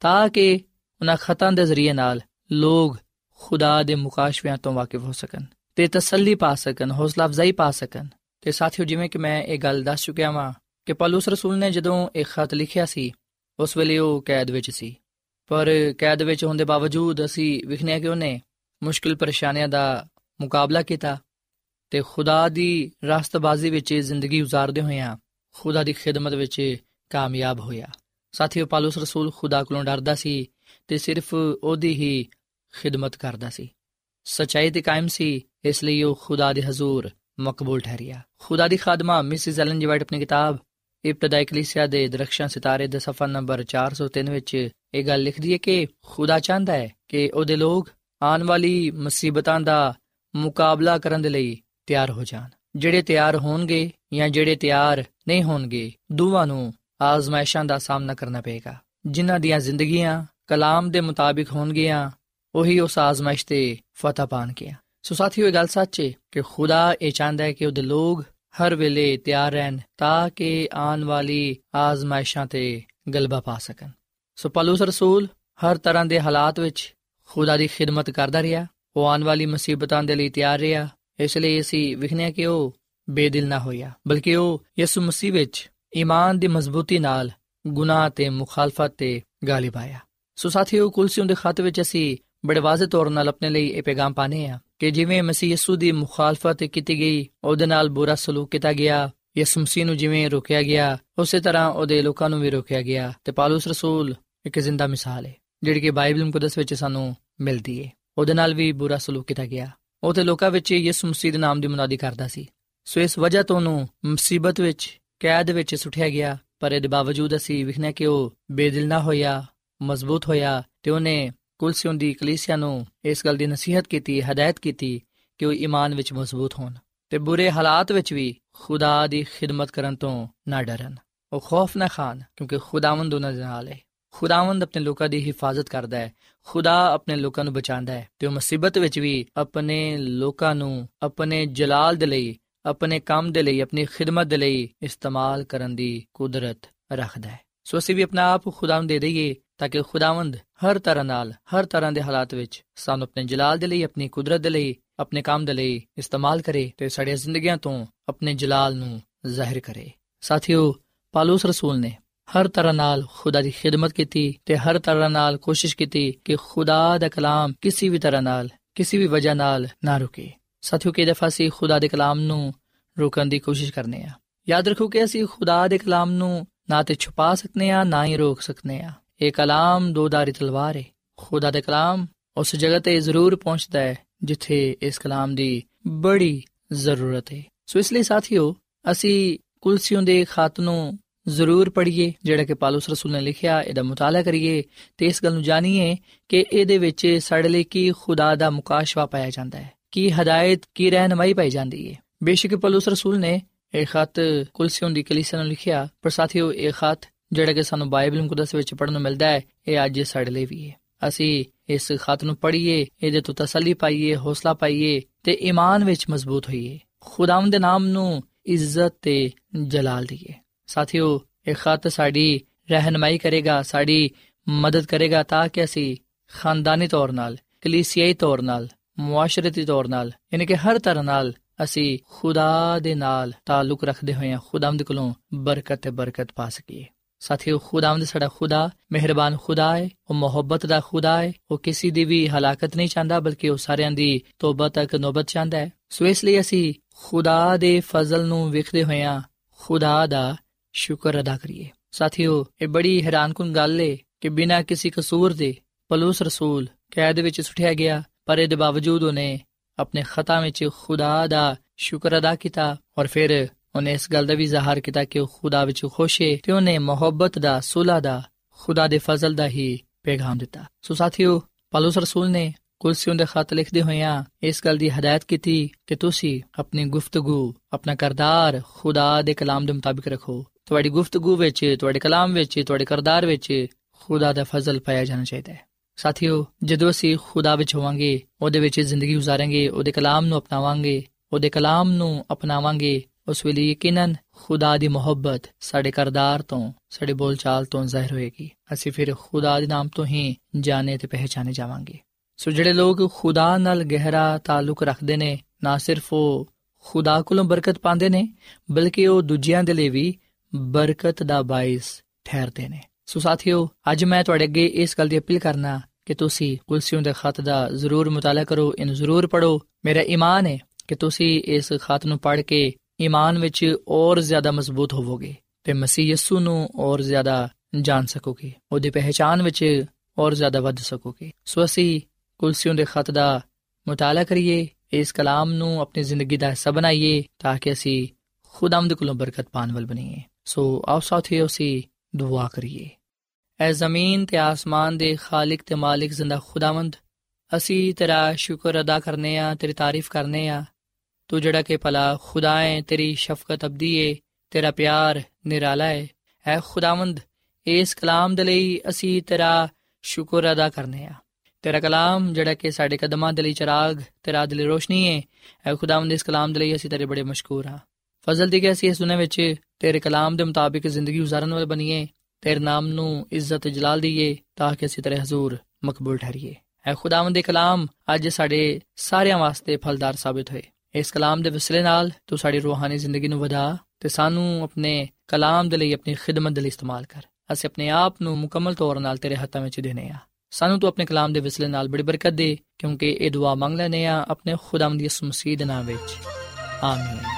ਤਾਂ ਕਿ ਉਹਨਾਂ ਖਤਾਂ ਦੇ ਜ਼ਰੀਏ ਨਾਲ ਲੋਕ ਖੁਦਾ ਦੇ ਮੁਕਾਸ਼ਵਿਆਂ ਤੋਂ ਵਾਕਿਫ ਹੋ ਸਕਣ ਤੇ ਤਸੱਲੀ ਪਾ ਸਕਣ ਹੌਸਲਾ ਅਫਜ਼ਾਈ ਪਾ ਸਕਣ ਤੇ ਸਾਥੀਓ ਜਿਵੇਂ ਕਿ ਮੈਂ ਇਹ ਗੱਲ ਦੱਸ ਚੁੱਕਿਆ ਵਾਂ ਕਿ ਪੌਲਸ ਰਸੂਲ ਨੇ ਜਦੋਂ ਇਹ ਖਤ ਲਿਖਿਆ ਸੀ ਉਸ ਵੇਲੇ ਉਹ ਕੈਦ ਵਿੱਚ ਸੀ ਪਰ ਕੈਦ ਵਿੱਚ ਹੋਣ ਦੇ ਬਾਵਜੂਦ ਅਸੀਂ ਵਿਖਨੇ ਕਿ ਉਹਨੇ ਮੁਸ਼ਕਿਲ ਪਰੇਸ਼ਾਨੀਆਂ ਦਾ ਮੁਕਾਬਲਾ ਕੀਤਾ ਤੇ ਖੁਦਾ ਦੀ ਰਾਸਤਬਾਜ਼ੀ ਵਿੱਚ ਜ਼ਿੰਦਗੀ گزارਦੇ ਹੋਏ ਆ, ਖੁਦਾ ਦੀ ਖਿਦਮਤ ਵਿੱਚ ਕਾਮਯਾਬ ਹੋਇਆ। ਸਾਥੀਓ ਪਾਲੂਸ ਰਸੂਲ ਖੁਦਾ ਕੋਲੋਂ ਡਰਦਾ ਸੀ ਤੇ ਸਿਰਫ ਉਹਦੀ ਹੀ ਖਿਦਮਤ ਕਰਦਾ ਸੀ। ਸਚਾਈ ਤੇ ਕਾਇਮ ਸੀ, ਇਸ ਲਈ ਉਹ ਖੁਦਾ ਦੇ ਹਜ਼ੂਰ ਮਕਬੂਲ ਠਹਿਰਿਆ। ਖੁਦਾ ਦੀ ਖਾਦਮਾ, ਮਿਸਿਸ ਐਲਨ ਜੀ ਵਾਈਟ ਆਪਣੀ ਕਿਤਾਬ ਇਬਤਦਾਈ ਕਲੀਸਿਆ ਦੇ ਦਰਖਸ਼ਾਂ ਸਿਤਾਰੇ ਦੇ ਸਫਾ ਨੰਬਰ 403 ਵਿੱਚ ਇਹ ਗੱਲ ਲਿਖਦੀ ਹੈ ਕਿ ਖੁਦਾ ਚਾਹੁੰਦਾ ਹੈ ਕਿ ਉਹਦੇ ਲੋਕ ਆਉਣ ਵਾਲੀ ਮੁਸੀਬਤਾਂ ਦਾ ਮੁਕਾਬਲਾ ਕਰਨ ਦੇ ਲਈ ਤਿਆਰ ਹੋ ਜਾਣ। ਜਿਹੜੇ ਤਿਆਰ ਹੋਣਗੇ ਜਾਂ ਜਿਹੜੇ ਤਿਆਰ ਨਹੀਂ ਹੋਣਗੇ, ਦੋਵਾਂ ਨੂੰ ਆਜ਼ਮਾਇਸ਼ਾਂ ਦਾ ਸਾਹਮਣਾ ਕਰਨਾ ਪਏਗਾ। ਜਿਨ੍ਹਾਂ ਦੀਆਂ ਜ਼ਿੰਦਗੀਆਂ ਕਲਾਮ ਦੇ ਮੁਤਾਬਿਕ ਹੋਣਗੀਆਂ, ਉਹੀ ਉਸ ਆਜ਼ਮਾਇਸ਼ ਤੇ ਫਤਹ ਪਾਣਗੇ ਸੋ ਸਾਥੀਓ, ਇਹ ਗੱਲ ਸੱਚ ਹੈ ਕਿ ਖੁਦਾ ਇਹ ਚਾਹੁੰਦਾ ਹੈ ਕਿ ਉਹਦੇ ਲੋਕ ਹਰ ਵੇਲੇ ਤਿਆਰ ਰਹਿਣ ਤਾਂ ਕਿ ਆਉਣ ਵਾਲੀ ਆਜ਼ਮਾਇਸ਼ਾਂ ਤੇ ਗਲਬਾ ਪਾ ਸਕਣ। ਸੋ ਪਲੂਸ ਰਸੂਲ, ਹਰ ਤਰ੍ਹਾਂ ਦੇ ਹਾਲਾਤ ਵਿੱਚ ਖੁਦਾ ਦੀ ਖਿਦਮਤ ਕਰਦਾ ਰਿਹਾ, ਉਹ ਆਉਣ ਵਾਲੀ ਮੁਸੀਬਤਾਂ ਦੇ ਲਈ ਤਿਆਰ ਰਿਹਾ, ਇਸ ਲਈ ਅਸੀਂ ਵਿਖਣਿਆ ਕਿ ਉਹ ਬੇਦਿਲ ਨਾ ਹੋਇਆ, ਬਲਕਿ ਉਹ ਯਿਸੂ ਮਸੀਹ ਵਿੱਚ ਈਮਾਨ ਦੀ ਮਜ਼ਬੂਤੀ ਨਾਲ ਗੁਨਾਹ ਤੇ ਮੁਖਾਲਫਤ ਤੇ ਗਾਲਿਬ ਆਇਆ। ਸੋ ਸਾਥੀਓ, ਕੁਲਸੀਓਂ ਦੇ ਖਤ ਵਿੱਚ ਅਸੀਂ ਬੜੇ ਵਾਜ਼ਿਹ ਤੌਰ 'ਤੇ ਆਪਣੇ ਲਈ ਇਹ ਪੈਗਾਮ ਪਾਣੇ ਆ ਕਿ ਜਿਵੇਂ ਮਸੀਹ ਯਿਸੂ ਦੀ ਮੁਖਾਲਫਤ ਕੀਤੀ ਗਈ, ਉਹਦੇ ਨਾਲ ਬੁਰਾ ਸਲੂਕ ਕੀਤਾ ਗਿਆ, ਯਿਸੂ ਮਸੀਹ ਨੂੰ ਜਿਵੇਂ ਰੋਕਿਆ ਗਿਆ, ਉਸੇ ਤਰ੍ਹਾਂ ਉਹਦੇ ਲੋਕਾਂ ਨੂੰ ਵੀ ਰੋਕਿਆ ਗਿਆ, ਤੇ ਪਾਲੂਸ ਰਸੂਲ ਇੱਕ ਜ਼ਿੰਦਾ ਮਿਸਾਲ ਹੈ। ਜਿਹੜੀ ਕਿ ਬਾਈਬਲ ਮੁਕੱਦਸ ਵਿੱਚ ਸਾਨੂੰ ਮਿਲਦੀ ਹੈ ਉਹਦੇ ਨਾਲ ਵੀ ਬੁਰਾ ਸਲੂਕ ਕੀਤਾ ਗਿਆ। ਉਹ ਤੇ ਲੋਕਾਂ ਵਿੱਚ ਯਿਸੂ ਮਸੀਹ ਦੇ ਨਾਮ ਦੀ ਮੁਨਾਦੀ ਕਰਦਾ ਸੀ। ਸੋ ਇਸ ਵਜ੍ਹਾ ਤੋਂ ਉਹਨੂੰ ਮੁਸੀਬਤ ਵਿੱਚ, ਕੈਦ ਵਿੱਚ ਸੁੱਟਿਆ ਗਿਆ, ਪਰ ਇਹਦੇ ਬਾਵਜੂਦ ਅਸੀਂ ਵਿਖਣਾ ਕਿ ਉਹ ਬੇਦਿਲ ਨਾ ਹੋਇਆ, ਮਜ਼ਬੂਤ ਹੋਇਆ ਤੇ ਉਹਨੇ ਕੁਲਸੀਓਂ ਦੀ ਕਲੀਸਿਆ ਨੂੰ ਇਸ ਗੱਲ ਦੀ ਨਸੀਹਤ ਕੀਤੀ, ਹਦਾਇਤ ਕੀਤੀ ਕਿ ਉਹ ਈਮਾਨ ਵਿੱਚ ਮਜ਼ਬੂਤ ਹੋਣ ਤੇ ਬੁਰੇ ਹਾਲਾਤ ਵਿੱਚ ਵੀ ਖੁਦਾ ਦੀ ਖਿਦਮਤ ਕਰਨ ਤੋਂ ਨਾ ਡਰਨ। ਉਹ ਖੌਫ ਨਾ ਖਾਨ ਕਿਉਂਕਿ ਖੁਦਾਵੰਦ ਉਹਨਾਂ ਦੇ ਨਾਲ ਹੈ ਖੁਦਾਵੰਦ ਆਪਣੇ ਲੋਕਾਂ ਦੀ ਹਿਫਾਜ਼ਤ ਕਰਦਾ ਹੈ। ਖੁਦਾ ਆਪਣੇ ਲੋਕਾਂ ਨੂੰ ਬਚਾਉਂਦਾ ਹੈ ਤੇ ਉਹ ਮੁਸੀਬਤ ਵਿੱਚ ਵੀ ਆਪਣੇ ਲੋਕਾਂ ਨੂੰ ਆਪਣੇ ਜਲਾਲ ਦੇ ਲਈ, ਆਪਣੇ ਕੰਮ ਦੇ ਲਈ, ਆਪਣੀ ਖਿਦਮਤ ਦੇ ਲਈ ਇਸਤੇਮਾਲ ਕਰਨ ਦੀ ਕੁਦਰਤ ਰੱਖਦਾ ਹੈ। ਸੋ ਅਸੀਂ ਵੀ ਆਪਣਾ ਆਪ ਖੁਦਾਵੰਦ ਦੇ ਦਈਏ ਤਾਂ ਕਿ ਖੁਦਾਵੰਦ ਹਰ ਤਰ੍ਹਾਂ ਨਾਲ, ਹਰ ਤਰ੍ਹਾਂ ਦੇ ਹਾਲਾਤ ਵਿੱਚ ਸਾਨੂੰ ਆਪਣੇ ਜਲਾਲ ਦੇ ਲਈ, ਆਪਣੀ ਕੁਦਰਤ ਦੇ ਲਈ, ਆਪਣੇ ਕੰਮ ਦੇ ਲਈ ਇਸਤੇਮਾਲ ਕਰੇ ਤੇ ਸਾਡੀਆਂ ਜ਼ਿੰਦਗੀਆਂ ਤੋਂ ਆਪਣੇ ਜਲਾਲ ਨੂੰ ਜ਼ਾਹਿਰ ਕਰੇ। ਸਾਥੀਓ ਪਾਲੂਸ ਰਸੂਲ ਨੇ ਹਰ ਤਰ੍ਹਾਂ ਨਾਲ ਖੁਦਾ ਦੀ ਖਿਦਮਤ ਕੀਤੀ ਤੇ ਹਰ ਤਰ੍ਹਾਂ ਨਾਲ ਕੋਸ਼ਿਸ਼ ਕੀਤੀ ਕਿ ਖੁਦਾ ਦਾ ਕਲਾਮ ਕਿਸੇ ਵੀ ਤਰ੍ਹਾਂ ਨਾਲ, ਕਿਸੇ ਵੀ ਵਜ੍ਹਾ ਨਾਲ ਨਾ ਰੁਕੇ। ਸਾਥੀਓ ਕਿ ਦਫਾ ਸੀ ਖੁਦਾ ਦੇ ਕਲਾਮ ਨੂੰ ਰੋਕਣ ਦੀ ਕੋਸ਼ਿਸ਼ ਕਰਨੇ ਆ? ਯਾਦ ਰੱਖੋ ਕਿ ਅਸੀਂ ਖੁਦਾ ਦੇ ਕਲਾਮ ਨੂੰ ਨਾ ਤੇ ਛੁਪਾ ਸਕਨੇ ਆ, ਨਾ ਹੀ ਰੋਕ ਸਕਨੇ ਆ। ਇਹ ਕਲਾਮ ਦੋਦਾਰੀ ਤਲਵਾਰ ਹੈ ਖੁਦਾ ਦੇ ਕਲਾਮ ਉਸ ਜਗ੍ਹਾ ਤੇ ਜ਼ਰੂਰ ਪਹੁੰਚਦਾ ਹੈ, ਜਿੱਥੇ ਇਸ ਕਲਾਮ ਦੀ ਬੜੀ ਜ਼ਰੂਰਤ ਹੈ ਸੋ ਇਸ ਲਈ ਸਾਥੀਓ, ਅਸੀਂ ਕੁਲਸੀਓਂ ਦੇ ਖਾਤ ਨੂੰ ਜ਼ਰੂਰ ਪੜ੍ਹੀਏ, ਜਿਹੜਾ ਕਿ ਪਾਲੂਸ ਰਸੂਲ ਨੇ ਲਿਖਿਆ, ਇਹਦਾ ਮੁਤਾਲਾ ਕਰੀਏ ਤੇ ਇਸ ਗੱਲ ਨੂੰ ਜਾਣੀਏ ਕਿ ਇਹਦੇ ਵਿੱਚ ਸਾਡੇ ਲਈ ਕੀ ਖੁਦਾ ਦਾ ਮੁਕਾਸ਼ਵਾ ਪਾਇਆ ਜਾਂਦਾ ਹੈ, ਕੀ ਹਦਾਇਤ, ਕੀ ਰਹਿਨਮਾਈ ਪਾਈ ਜਾਂਦੀ ਹੈ। ਬੇਸ਼ੱਕ ਪਾਲੂਸ ਰਸੂਲ ਨੇ ਇਹ ਖਤ ਕੁਲਸੀਓਂ ਦੀ ਕਲੀਸਿਆ ਨੂੰ ਲਿਖਿਆ, ਪਰ ਸਾਥੀਓ ਇਹ ਖਤ ਜਿਹੜਾ ਕਿ ਸਾਨੂੰ ਬਾਈਬਲ ਮੁਕੱਦਸ ਵਿੱਚ ਪੜਨ ਨੂੰ ਮਿਲਦਾ ਹੈ, ਇਹ ਅੱਜ ਸਾਡੇ ਲਈ ਵੀ ਹੈ। ਅਸੀਂ ਇਸ ਖਤ ਨੂੰ ਪੜ੍ਹੀਏ, ਇਹਦੇ ਤੋਂ ਤਸੱਲੀ ਪਾਈਏ, ਹੌਸਲਾ ਪਾਈਏ ਤੇ ਈਮਾਨ ਵਿੱਚ ਮਜ਼ਬੂਤ ਹੋਈਏ। ਖੁਦਾਵੰਦ ਦੇ ਨਾਮ ਨੂੰ ਇੱਜ਼ਤ ਤੇ ਜਲਾਲ ਦਈਏ ਸਾਥੀਓ, ਇਹ ਖਤ ਸਾਡੀ ਰਹਿਨਮਾਈ ਕਰੇਗਾ, ਸਾਡੀ ਮਦਦ ਕਰੇਗਾ ਤਾਂ ਕਿ ਅਸੀਂ ਖਾਨਦਾਨੀ ਤੌਰ 'ਤੇ ਕਲੀਸਿਆਈ ਤੌਰ 'ਤੇ ਮੁਆਸ਼ਰਤੀ ਤੌਰ 'ਤੇ ਯਾਨੀ ਕਿ ਹਰ ਤਰ੍ਹਾਂ ਨਾਲ ਅਸੀਂ ਖੁਦਾ ਦੇ ਨਾਲ ਤਾਲੁਕ ਰੱਖਦੇ ਹੋਏ ਖੁਦਾਵੰਦ ਕੋਲੋਂ ਬਰਕਤ ਤੇ ਬਰਕਤ ਪਾ ਸਕੀਏ। ਸਾਥੀਓ ਖੁਦਾਵੰਦ ਸਾਡਾ ਖੁਦਾ, ਮਿਹਰਬਾਨ ਖੁਦਾ ਹੈ ਉਹ ਮੁਹੱਬਤ ਦਾ ਖੁਦਾ ਹੈ ਉਹ ਕਿਸੇ ਦੀ ਵੀ ਹਲਾਕਤ ਨਹੀਂ ਚਾਹੁੰਦਾ, ਬਲਕਿ ਉਹ ਸਾਰਿਆਂ ਦੀ ਤੋਬਾ ਤੱਕ ਨੋਬਤ ਚਾਹੁੰਦਾ ਹੈ ਸੋ ਇਸ ਲਈ ਅਸੀਂ ਖੁਦਾ ਦੇ ਫਜ਼ਲ ਨੂੰ ਵੇਖਦੇ ਹਾਂ, ਖੁਦਾ ਦਾ ਸ਼ੁਕਰ ਅਦਾ ਕਰੀਏ। ਸਾਥੀਓ, ਇਹ ਬੜੀ ਹੈਰਾਨਕੁਨ ਗੱਲ ਏ ਕਿ ਬਿਨਾਂ ਕਿਸੇ ਕਸੂਰ ਦੇ ਪਲੂਸ ਰਸੂਲ ਕੈਦ ਵਿੱਚ ਸੁੱਟਿਆ ਗਿਆ, ਪਰ ਇਹਦੇ ਬਾਵਜੂਦ ਉਹਨੇ ਆਪਣੇ ਖਤਾ ਵਿੱਚ ਖੁਦਾ ਦਾ ਸ਼ੁਕਰ ਅਦਾ ਕੀਤਾ ਔਰ ਫਿਰ ਉਹਨੇ ਇਸ ਗੱਲ ਦਾ ਵੀ ਜ਼ਾਹਰ ਕੀਤਾ ਕਿ ਉਹ ਖੁਦਾ ਵਿੱਚ ਖੁਸ਼ ਹੈ ਤੇ ਉਹਨੇ ਮੁਹੱਬਤ ਦਾ ਸੁਲਾ ਦਾ, ਖੁਦਾ ਦੇ ਫਜ਼ਲ ਦਾ ਹੀ ਪੈਗਾਮ ਦਿੱਤਾ। ਸੋ ਸਾਥੀਓ, ਪਲੂਸ ਰਸੂਲ ਨੇ ਕੁਲਸੀਓਂ ਦੇ ਖਤ ਲਿਖਦੇ ਹੋਇਆਂ ਇਸ ਗੱਲ ਦੀ ਹਦਾਇਤ ਕੀਤੀ ਕਿ ਤੁਸੀਂ ਆਪਣੀ ਗੁਫ਼ਤਗੂ, ਆਪਣਾ ਕਰਦਾਰ ਖੁਦਾ ਦੇ ਕਲਾਮ ਦੇ ਮੁਤਾਬਿਕ ਰੱਖੋ। ਤੁਹਾਡੀ ਗੁਫ਼ਤਗੂ ਵਿੱਚ, ਤੁਹਾਡੇ ਕਲਾਮ ਵਿੱਚ, ਤੁਹਾਡੇ ਕਰਦਾਰ ਵਿੱਚ ਖੁਦਾ ਦਾ ਫਜ਼ਲ ਪਾਇਆ ਜਾਣਾ ਚਾਹੀਦਾ ਹੈ। ਸਾਥੀਓ, ਜਦੋਂ ਅਸੀਂ ਖੁਦਾ ਵਿੱਚ ਹੋਵਾਂਗੇ, ਉਹਦੇ ਵਿੱਚ ਜ਼ਿੰਦਗੀ گزارਾਂਗੇ ਉਹਦੇ ਕਲਾਮ ਨੂੰ ਅਪਣਾਵਾਂਗੇ, ਉਹਦੇ ਕਲਾਮ ਨੂੰ ਅਪਣਾਵਾਂਗੇ, ਉਸ ਵੇਲੇ ਯਕੀਨਨ ਖੁਦਾ ਦੀ ਮੁਹੱਬਤ ਸਾਡੇ ਕਰਦਾਰ ਤੋਂ, ਸਾਡੇ ਬੋਲਚਾਲ ਤੋਂ ਜ਼ਾਹਿਰ ਹੋਏਗੀ। ਅਸੀਂ ਫਿਰ ਖੁਦਾ ਦੇ ਨਾਮ ਤੋਂ ਹੀ ਜਾਣੇ ਤੇ ਪਹਿਚਾਨੇ ਜਾਵਾਂਗੇ। ਸੋ ਜਿਹੜੇ ਲੋਕ ਖੁਦਾ ਨਾਲ ਗਹਿਰਾ ਤਾਲੁਕ ਰੱਖਦੇ ਨੇ, ਨਾ ਸਿਰਫ ਉਹ ਖੁਦਾ ਕੋਲੋਂ ਬਰਕਤ ਪਾਉਂਦੇ ਨੇ, ਬਲਕਿ ਉਹ ਦੂਜਿਆਂ ਦੇ ਲਈ ਵੀ ਬਰਕਤ ਦਾ ਬਾਇਸ ਠਹਿਰਦੇ ਨੇ। ਸੋ ਸਾਥੀਓ, ਅੱਜ ਮੈਂ ਤੁਹਾਡੇ ਅੱਗੇ ਇਸ ਗੱਲ ਦੀ ਅਪੀਲ ਕਰਨਾ ਕਿ ਤੁਸੀਂ ਕੁਲਸੀਓਂ ਦੇ ਖਤ ਦਾ ਜ਼ਰੂਰ ਮੁਤਾਲਾ ਕਰੋ, ਇਹਨੂੰ ਜ਼ਰੂਰ ਪੜੋ ਮੇਰਾ ਈਮਾਨ ਹੈ ਕਿ ਤੁਸੀਂ ਇਸ ਖਤ ਨੂੰ ਪੜ੍ਹ ਕੇ ਈਮਾਨ ਵਿੱਚ ਔਰ ਜ਼ਿਆਦਾ ਮਜ਼ਬੂਤ ਹੋਵੋਗੇ ਤੇ ਮਸੀਹ ਯਸੂ ਨੂੰ ਔਰ ਜ਼ਿਆਦਾ ਜਾਣ ਸਕੋਗੇ, ਉਹਦੀ ਪਹਿਚਾਨ ਵਿੱਚ ਹੋਰ ਜ਼ਿਆਦਾ ਵੱਧ ਸਕੋਗੇ। ਸੋ ਅਸੀਂ ਕੁਲਸੀਓਂ ਦੇ ਖਤ ਦਾ ਮੁਤਾਲਾ ਕਰੀਏ, ਇਸ ਕਲਾਮ ਨੂੰ ਆਪਣੀ ਜ਼ਿੰਦਗੀ ਦਾ ਹਿੱਸਾ ਬਣਾਈਏ ਤਾਂ ਕਿ ਅਸੀਂ ਖੁਦਾਵੰਦ ਕੋਲੋਂ ਬਰਕਤ ਪਾਣ ਵਾਲ ਬਣੀਏ। ਸੋ ਆਓ ਸਾਥੀਓ ਅਸੀਂ ਦੁਆ ਕਰੀਏ ਐ ਜ਼ਮੀਨ ਤੇ ਆਸਮਾਨ ਦੇ ਖਾਲਕ ਤੇ ਮਾਲਿਕ ਜ਼ਿੰਦਾ ਖੁਦਾਵੰਦ ਅਸੀਂ ਤੇਰਾ ਸ਼ੁਕਰ ਅਦਾ ਕਰਨੇ ਆ ਤੇਰੀ ਤਾਰੀਫ ਕਰਨੇ ਆ ਤੂੰ ਜਿਹੜਾ ਕਿ ਭਲਾ ਖੁਦਾ ਹੈ ਤੇਰੀ ਸ਼ਫਕਤ ਅਬਦੀ ਹੈ ਤੇਰਾ ਪਿਆਰ ਨਿਰਾਲਾ ਹੈ ਐ ਖੁਦਾਵੰਦ ਇਸ ਕਲਾਮ ਦੇ ਲਈ ਅਸੀਂ ਤੇਰਾ ਸ਼ੁਕਰ ਅਦਾ ਕਰਨੇ ਆ ਤੇਰਾ ਕਲਾਮ ਜਿਹੜਾ ਕਿ ਸਾਡੇ ਕਦਮਾਂ ਦੇ ਲਈ ਚਰਾਗ ਤੇਰਾ ਦਿਲ ਰੋਸ਼ਨੀ ਹੈ ਐ ਖੁਦਾਵੰਦ ਇਸ ਕਲਾਮ ਦੇ ਲਈ ਅਸੀਂ ਤੇਰੇ ਬੜੇ ਮਸ਼ਕੂਰ ਹਾਂ ਫਜ਼ਲ ਦੀ ਗੈਸੀ ਇਸ ਦੁਨੀਆਂ ਵਿੱਚ, ਤੇਰੇ ਕਲਾਮ ਦੇ ਮੁਤਾਬਿਕ ਜ਼ਿੰਦਗੀ گزارਣ ਵਾਲੇ ਬਣੀਏ, ਤੇਰੇ ਨਾਮ ਨੂੰ ਇੱਜ਼ਤ ਜਲਾਲ ਦਈਏ ਤਾਂ ਕਿ ਅਸੀਂ ਤੇਰੇ ਹਜ਼ੂਰ ਮਕਬੂਲ ਠਹਿਰੀਏ। ਐ ਖੁਦਾਵੰਦ ਦੇ ਕਲਾਮ ਅੱਜ ਸਾਡੇ ਸਾਰਿਆਂ ਵਾਸਤੇ ਫਲਦਾਰ ਸਾਬਤ ਹੋਏ। ਇਸ ਕਲਾਮ ਦੇ ਵਸਲੇ ਨਾਲ ਤੂੰ ਸਾਡੀ ਰੂਹਾਨੀ ਜ਼ਿੰਦਗੀ ਨੂੰ ਵਧਾ ਤੇ ਸਾਨੂੰ ਆਪਣੇ ਕਲਾਮ ਦੇ ਲਈ ਆਪਣੀ ਖਿਦਮਤ ਦੇ ਲਈ ਇਸਤੇਮਾਲ ਕਰ। ਅਸੀਂ ਆਪਣੇ ਆਪ ਨੂੰ ਮੁਕੰਮਲ ਤੌਰ 'ਤੇ ਤੇਰੇ ਹੱਥਾਂ ਵਿੱਚ ਦੇਨੇ ਆ। ਸਾਨੂੰ ਤੂੰ ਆਪਣੇ ਕਲਾਮ ਦੇ ਵਸਲੇ ਨਾਲ ਬੜੀ ਬਰਕਤ ਦੇ, ਕਿਉਂਕਿ ਇਹ ਦੁਆ ਮੰਗ ਲੈਨੇ ਆ ਆਪਣੇ ਖੁਦਾਵੰਦ ਯਿਸੂ ਮਸੀਹ ਦੇ ਨਾਮ ਵਿੱਚ। ਆਮੀਨ।